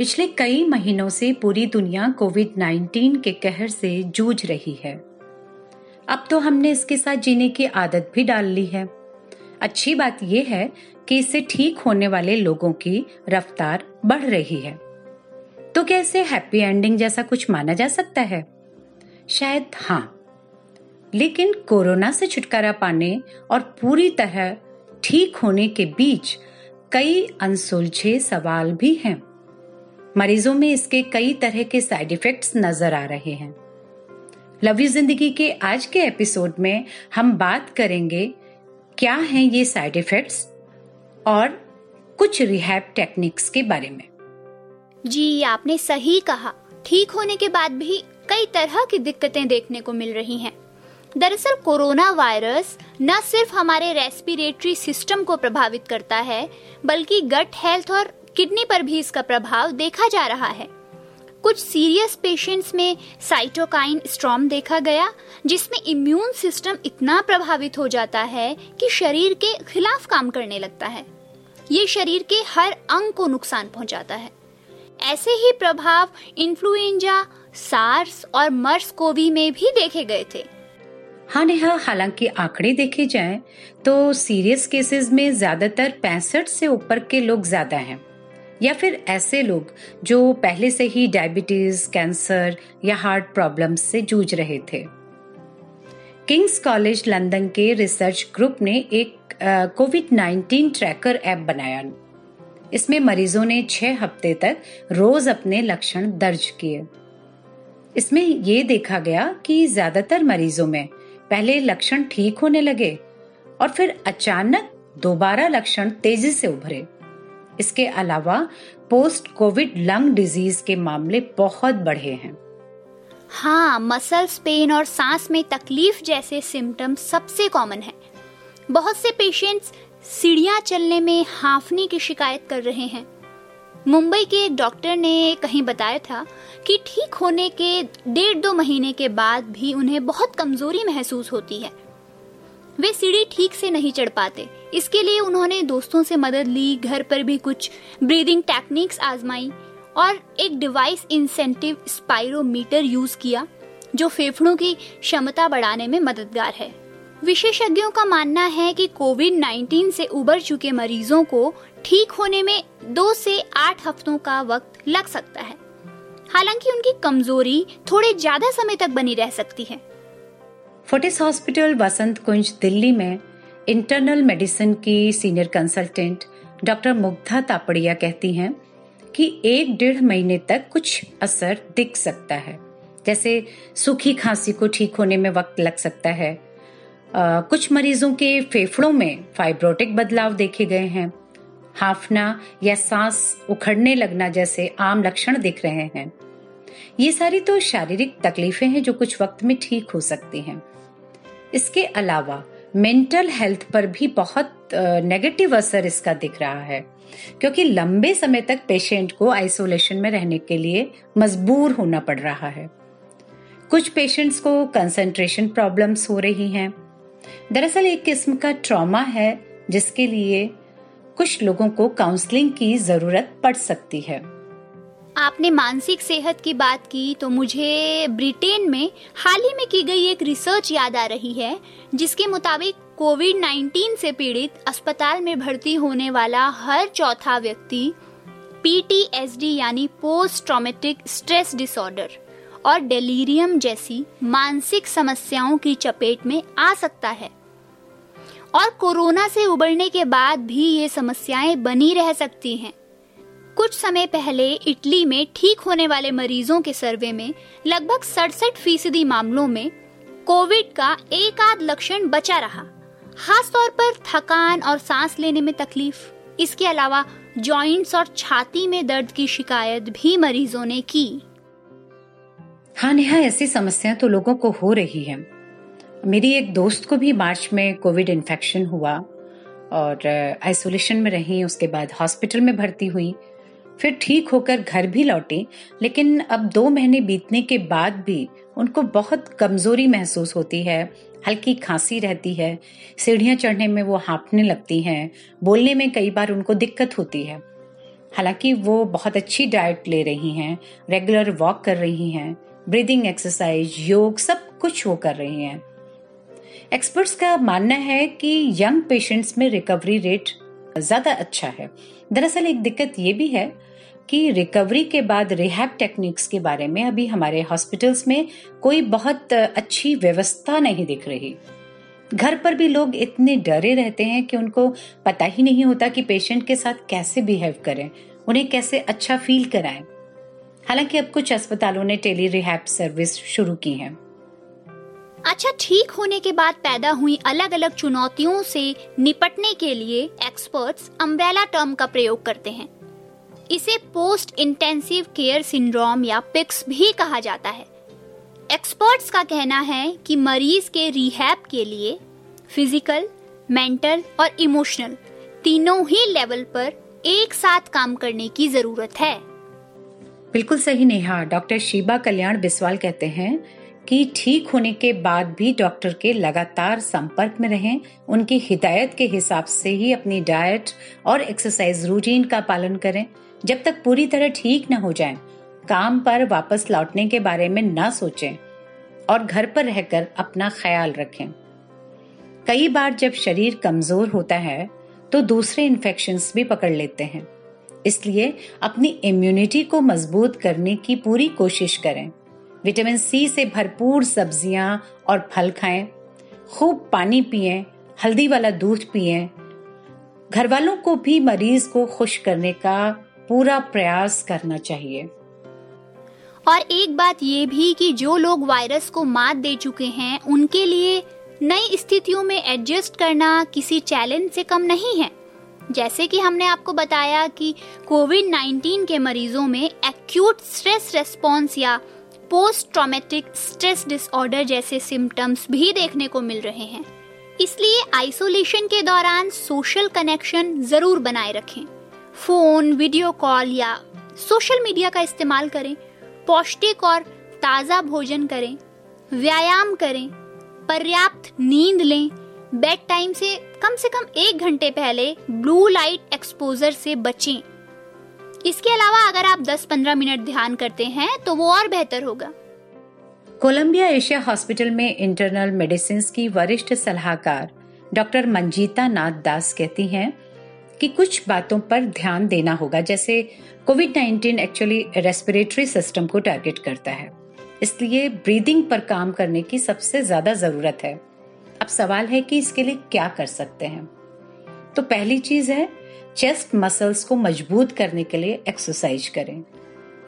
पिछले कई महीनों से पूरी दुनिया कोविड 19 के कहर से जूझ रही है। अब तो हमने इसके साथ जीने की आदत भी डाल ली है। अच्छी बात यह है कि इससे ठीक होने वाले लोगों की रफ्तार बढ़ रही है। तो क्या इसे हैप्पी एंडिंग जैसा कुछ माना जा सकता है? शायद हाँ। लेकिन कोरोना से छुटकारा पाने और पूरी तरह ठीक होने के बीच कई अनसुलझे सवाल भी हैं। मरीजों में इसके कई तरह के साइड इफेक्ट्स नज़र आ रहे हैं। लव यू ज़िंदगी के आज के एपिसोड में हम बात करेंगे, क्या हैं ये साइड इफेक्ट्स और कुछ रिहैब टेक्निक्स के बारे में। जी, आपने सही कहा। ठीक होने के बाद भी कई तरह की दिक्कतें देखने को मिल रही हैं। दरअसल कोरोना वायरस न सिर्फ़ हमारे रेस्पिरेटरी सिस्टम को प्रभावित करता है, बल्कि गट हेल्थ और किडनी पर भी इसका प्रभाव देखा जा रहा है। कुछ सीरियस पेशेंट्स में साइटोकाइन स्ट्रॉम देखा गया, जिसमें इम्यून सिस्टम इतना प्रभावित हो जाता है कि शरीर के खिलाफ काम करने लगता है। ये शरीर के हर अंग को नुकसान पहुंचाता है। ऐसे ही प्रभाव इन्फ्लुएंजा, सार्स और मर्स कोवी में भी देखे गए थे। हाँ नेहा, हालाँकि आंकड़े देखे जाएँ तो सीरियस केसेस में ज़्यादातर पैंसठ से ऊपर के लोग ज़्यादा हैं। या फिर ऐसे लोग जो पहले से ही डायबिटीज़ कैंसर या हार्ट प्रॉब्लम्स से जूझ रहे थे। किंग्स कॉलेज लंदन के रिसर्च ग्रुप ने एक कोविड 19 ट्रैकर ऐप बनाया। इसमें मरीजों ने छह हफ़्ते तक रोज अपने लक्षण दर्ज किए। इसमें ये देखा गया कि ज़्यादातर मरीजों में पहले लक्षण ठीक होने लगे और फिर अचानक दोबारा लक्षण तेज़ी से उभरे। इसके अलावा पोस्ट कोविड लंग डिज़ीज़ के मामले बहुत बढ़े हैं। हाँ मसल्स, पेन और सांस में तकलीफ़ जैसे सिम्टम्स सबसे कॉमन है। बहुत से पेशेंट्स सीढ़ियाँ चलने में हाफने की शिकायत कर रहे हैं। मुंबई के एक डॉक्टर ने कहीं बताया था कि ठीक होने के डेढ़ दो महीने के बाद भी उन्हें बहुत कमज़ोरी महसूस होती है। वे सीढ़ी ठीक से नहीं चढ़ पाते। इसके लिए उन्होंने दोस्तों से मदद ली, घर पर भी कुछ ब्रीदिंग टेक्निक्स आजमाई और एक डिवाइस इंसेंटिव स्पाइरोमीटर यूज़ किया, जो फेफड़ों की क्षमता बढ़ाने में मददगार है। विशेषज्ञों का मानना है कि कोविड 19 से उबर चुके मरीजों को ठीक होने में दो से आठ हफ्तों का वक्त लग सकता है। हालाँकि उनकी कमज़ोरी थोड़े ज़्यादा समय तक बनी रह सकती है। फोर्टिस हॉस्पिटल वसंत कुंज दिल्ली में इंटरनल मेडिसिन की senior consultant doctor Mugdha Tapadia कहती हैं कि एक डेढ़ महीने तक कुछ असर दिख सकता है। जैसे सूखी खांसी को ठीक होने में वक्त लग सकता है। आ, कुछ मरीजों के फेफड़ों में फाइब्रोटिक बदलाव देखे गए हैं। हाफना या सांस उखड़ने लगना जैसे आम लक्षण दिख रहे हैं। ये सारी तो शारीरिक तकलीफें हैं जो कुछ वक्त में ठीक हो सकती हैं। इसके अलावा मेंटल हेल्थ पर भी बहुत नेगेटिव असर इसका दिख रहा है, क्योंकि लंबे समय तक पेशेंट को आइसोलेशन में रहने के लिए मजबूर होना पड़ रहा है। कुछ पेशेंट्स को कंसंट्रेशन प्रॉब्लम्स हो रही हैं। दरअसल एक किस्म का ट्रॉमा है, जिसके लिए कुछ लोगों को काउंसलिंग की ज़रूरत पड़ सकती है। आपने मानसिक सेहत की बात की तो मुझे ब्रिटेन में, हाल ही में की गई एक रिसर्च याद आ रही है, जिसके मुताबिक कोविड 19 से पीड़ित अस्पताल में भर्ती होने वाला हर चौथा व्यक्ति पीटीएसडी यानी पोस्ट ट्रॉमेटिक स्ट्रेस डिसऑर्डर और डेलीरियम जैसी मानसिक समस्याओं की चपेट में आ सकता है। और कोरोना से उबरने के बाद भी ये समस्याएँ बनी रह सकती हैं। कुछ समय पहले इटली में ठीक होने वाले मरीजों के सर्वे में लगभग सड़सठ फ़ीसदी मामलों में कोविड का एक आध लक्षण बचा रहा खास तौर पर थकान और सांस लेने में तकलीफ़। इसके अलावा जॉइंट्स और छाती में दर्द की शिकायत भी मरीजों ने की। हाँ नेहा, ऐसी समस्याएँ तो लोगों को हो रही है। मेरी एक दोस्त को भी मार्च में कोविड इन्फेक्शन हुआ और आइसोलेशन में रही, उसके बाद हॉस्पिटल में भर्ती हुई। फिर ठीक होकर घर भी लौटी, लेकिन अब दो महीने बीतने के बाद भी उनको बहुत कमज़ोरी महसूस होती है, हल्की खांसी रहती है, सीढ़ियाँ चढ़ने में वो हाँपने लगती हैं, बोलने में कई बार उनको दिक्कत होती है। हालाँकि वो बहुत अच्छी डाइट ले रही हैं, रेगुलर वॉक कर रही हैं, ब्रीदिंग एक्सरसाइज, योग सब कुछ वो कर रही हैं। एक्सपर्ट्स का मानना है कि यंग पेशेंट्स में रिकवरी रेट ज़्यादा अच्छा है। दरअसल एक दिक्कत ये भी है कि रिकवरी के बाद रिहैब टेक्निक्स के बारे में अभी हमारे हॉस्पिटल्स में कोई बहुत अच्छी व्यवस्था नहीं दिख रही। घर पर भी लोग इतने डरे रहते हैं कि उनको पता ही नहीं होता कि पेशेंट के साथ कैसे बिहेव करें, उन्हें कैसे अच्छा फील कराएँ। हालाँकि अब कुछ अस्पतालों ने टेली रिहैब सर्विस शुरू की है। अच्छा ठीक होने के बाद पैदा हुई अलग अलग चुनौतियों से निपटने के लिए एक्सपर्ट्स अम्ब्रेला टर्म का प्रयोग करते हैं। इसे पोस्ट इंटेंसिव केयर सिंड्रोम या पिक्स भी कहा जाता है। एक्सपर्ट्स का कहना है कि मरीज़ के रिहैब के लिए फ़िज़िकल मेंटल और इमोशनल तीनों ही लेवल पर एक साथ काम करने की ज़रूरत है। बिल्कुल सही नेहा, डॉक्टर शिबा कल्याण बिस्वाल कहते हैं कि ठीक होने के बाद भी डॉक्टर के लगातार संपर्क में रहें, उनकी हिदायत के हिसाब से ही अपनी डाइट और एक्सरसाइज रूटीन का पालन करें। जब तक पूरी तरह ठीक न हो जाएँ, काम पर वापस लौटने के बारे में न सोचें और घर पर रहकर अपना ख्याल रखें। कई बार जब शरीर कमज़ोर होता है तो दूसरे इन्फेक्शन भी पकड़ लेते हैं। इसलिए अपनी इम्यूनिटी को मज़बूत करने की पूरी कोशिश करें। विटामिन सी से भरपूर सब्ज़ियाँ और फल खाएँ खूब पानी पिए हल्दी वाला दूध पिए। घर वालों को भी मरीज़ को खुश करने का पूरा प्रयास करना चाहिए। और एक बात ये भी कि जो लोग वायरस को मात दे चुके हैं, उनके लिए नई स्थितियों में एडजस्ट करना किसी चैलेंज से कम नहीं है। जैसे कि हमने आपको बताया कि कोविड 19 के मरीजों में एक्यूट स्ट्रेस रेस्पॉन्स या पोस्ट ट्रॉमेटिक स्ट्रेस डिसऑर्डर जैसे सिम्टम्स भी देखने को मिल रहे हैं। इसलिए आइसोलेशन के दौरान सोशल कनेक्शन ज़रूर बनाए रखें। फ़ोन, वीडियो कॉल या सोशल मीडिया का इस्तेमाल करें, पौष्टिक और ताज़ा भोजन करें, व्यायाम करें, पर्याप्त नींद लें बेड टाइम से कम से कम एक घंटे पहले ब्लू लाइट एक्सपोजर से बचें। इसके अलावा अगर आप 10-15 मिनट ध्यान करते हैं तो वो और बेहतर होगा। कोलंबिया एशिया हॉस्पिटल में इंटरनल मेडिसिन की वरिष्ठ सलाहकार डॉक्टर मंजीता नाथ दास कहती हैं कि कुछ बातों पर ध्यान देना होगा। जैसे कोविड 19 एक्चुअली रेस्पिरेटरी सिस्टम को टारगेट करता है। इसलिए ब्रीदिंग पर काम करने की सबसे ज़्यादा ज़रूरत है। अब सवाल है कि इसके लिए क्या कर सकते हैं। तो पहली चीज़ है चेस्ट मसल्स को मज़बूत करने के लिए एक्सरसाइज करें।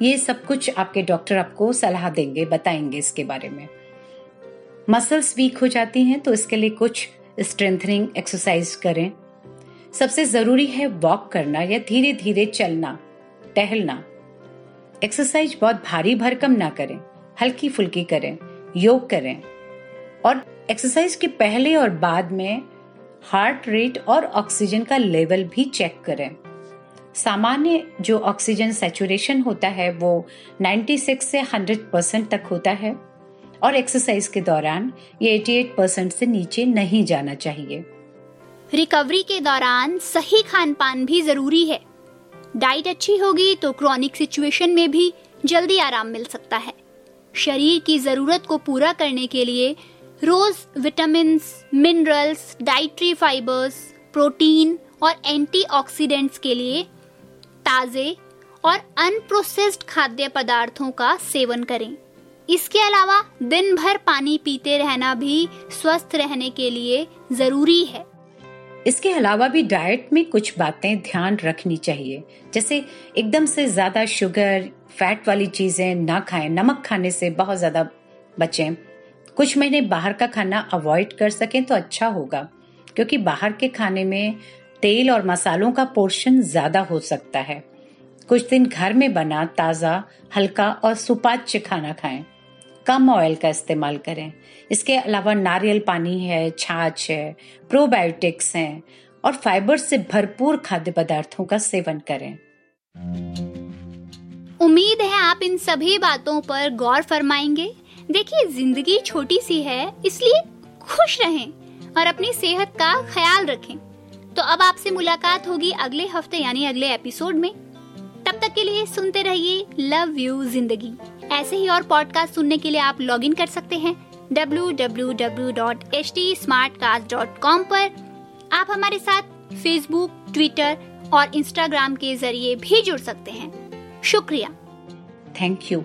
ये सब कुछ आपके डॉक्टर आपको सलाह देंगे, बताएँगे इसके बारे में। मसल्स वीक हो जाती हैं तो इसके लिए कुछ स्ट्रेंथनिंग एक्सरसाइज करें। सबसे ज़रूरी है वॉक करना या धीरे धीरे चलना, टहलना। एक्सरसाइज बहुत भारी भरकम ना करें हल्की फुल्की करें, योग करें। और एक्सरसाइज के पहले और बाद में हार्ट रेट और ऑक्सीजन का लेवल भी चेक करें। सामान्य जो ऑक्सीजन सेचुरेशन होता है वो 96 से 100 परसेंट तक होता है। और एक्सरसाइज के दौरान ये 88 परसेंट से नीचे नहीं जाना चाहिए। रिकवरी के दौरान सही खान पान भी ज़रूरी है। डाइट अच्छी होगी तो क्रॉनिक सिचुएशन में भी जल्दी आराम मिल सकता है। शरीर की ज़रूरत को पूरा करने के लिए रोज vitamin minerals, dietary fibres, protein और एंटीऑक्सीडेंट्स के लिए ताजे और अनप्रोसेस्ड खाद्य पदार्थों का सेवन करें। इसके अलावा दिन भर पानी पीते रहना भी स्वस्थ रहने के लिए ज़रूरी है। इसके अलावा भी डाइट में कुछ बातें ध्यान रखनी चाहिए। जैसे एकदम से ज़्यादा शुगर फैट वाली चीज़ें ना खाएँ। नमक खाने से बहुत ज़्यादा बचें। कुछ महीने बाहर का खाना अवॉइड कर सकें तो अच्छा होगा। क्योंकि बाहर के खाने में तेल और मसालों का पोर्शन ज़्यादा हो सकता है। कुछ दिन घर में बना ताज़ा, हल्का और सुपाच्य खाना खाएँ। कम ऑयल का इस्तेमाल करें। इसके अलावा नारियल पानी है, छाछ है प्रोबायोटिक्स हैं और फाइबर से भरपूर खाद्य पदार्थों का सेवन करें। उम्मीद है आप इन सभी बातों पर गौर फरमाएँगे। देखिए, ज़िंदगी छोटी सी है, इसलिए खुश रहें और अपनी सेहत का ख्याल रखें। तो अब आपसे मुलाकात होगी अगले हफ़्ते, यानी अगले एपिसोड में। तब तक के लिए सुनते रहिए लव यू ज़िंदगी। ऐसे ही और पॉडकास्ट सुनने के लिए आप लॉग इन कर सकते हैं www.htsmartcast.com पर। आप हमारे साथ फेसबुक ट्विटर और इंस्टाग्राम के ज़रिए भी जुड़ सकते हैं। शुक्रिया। Thank you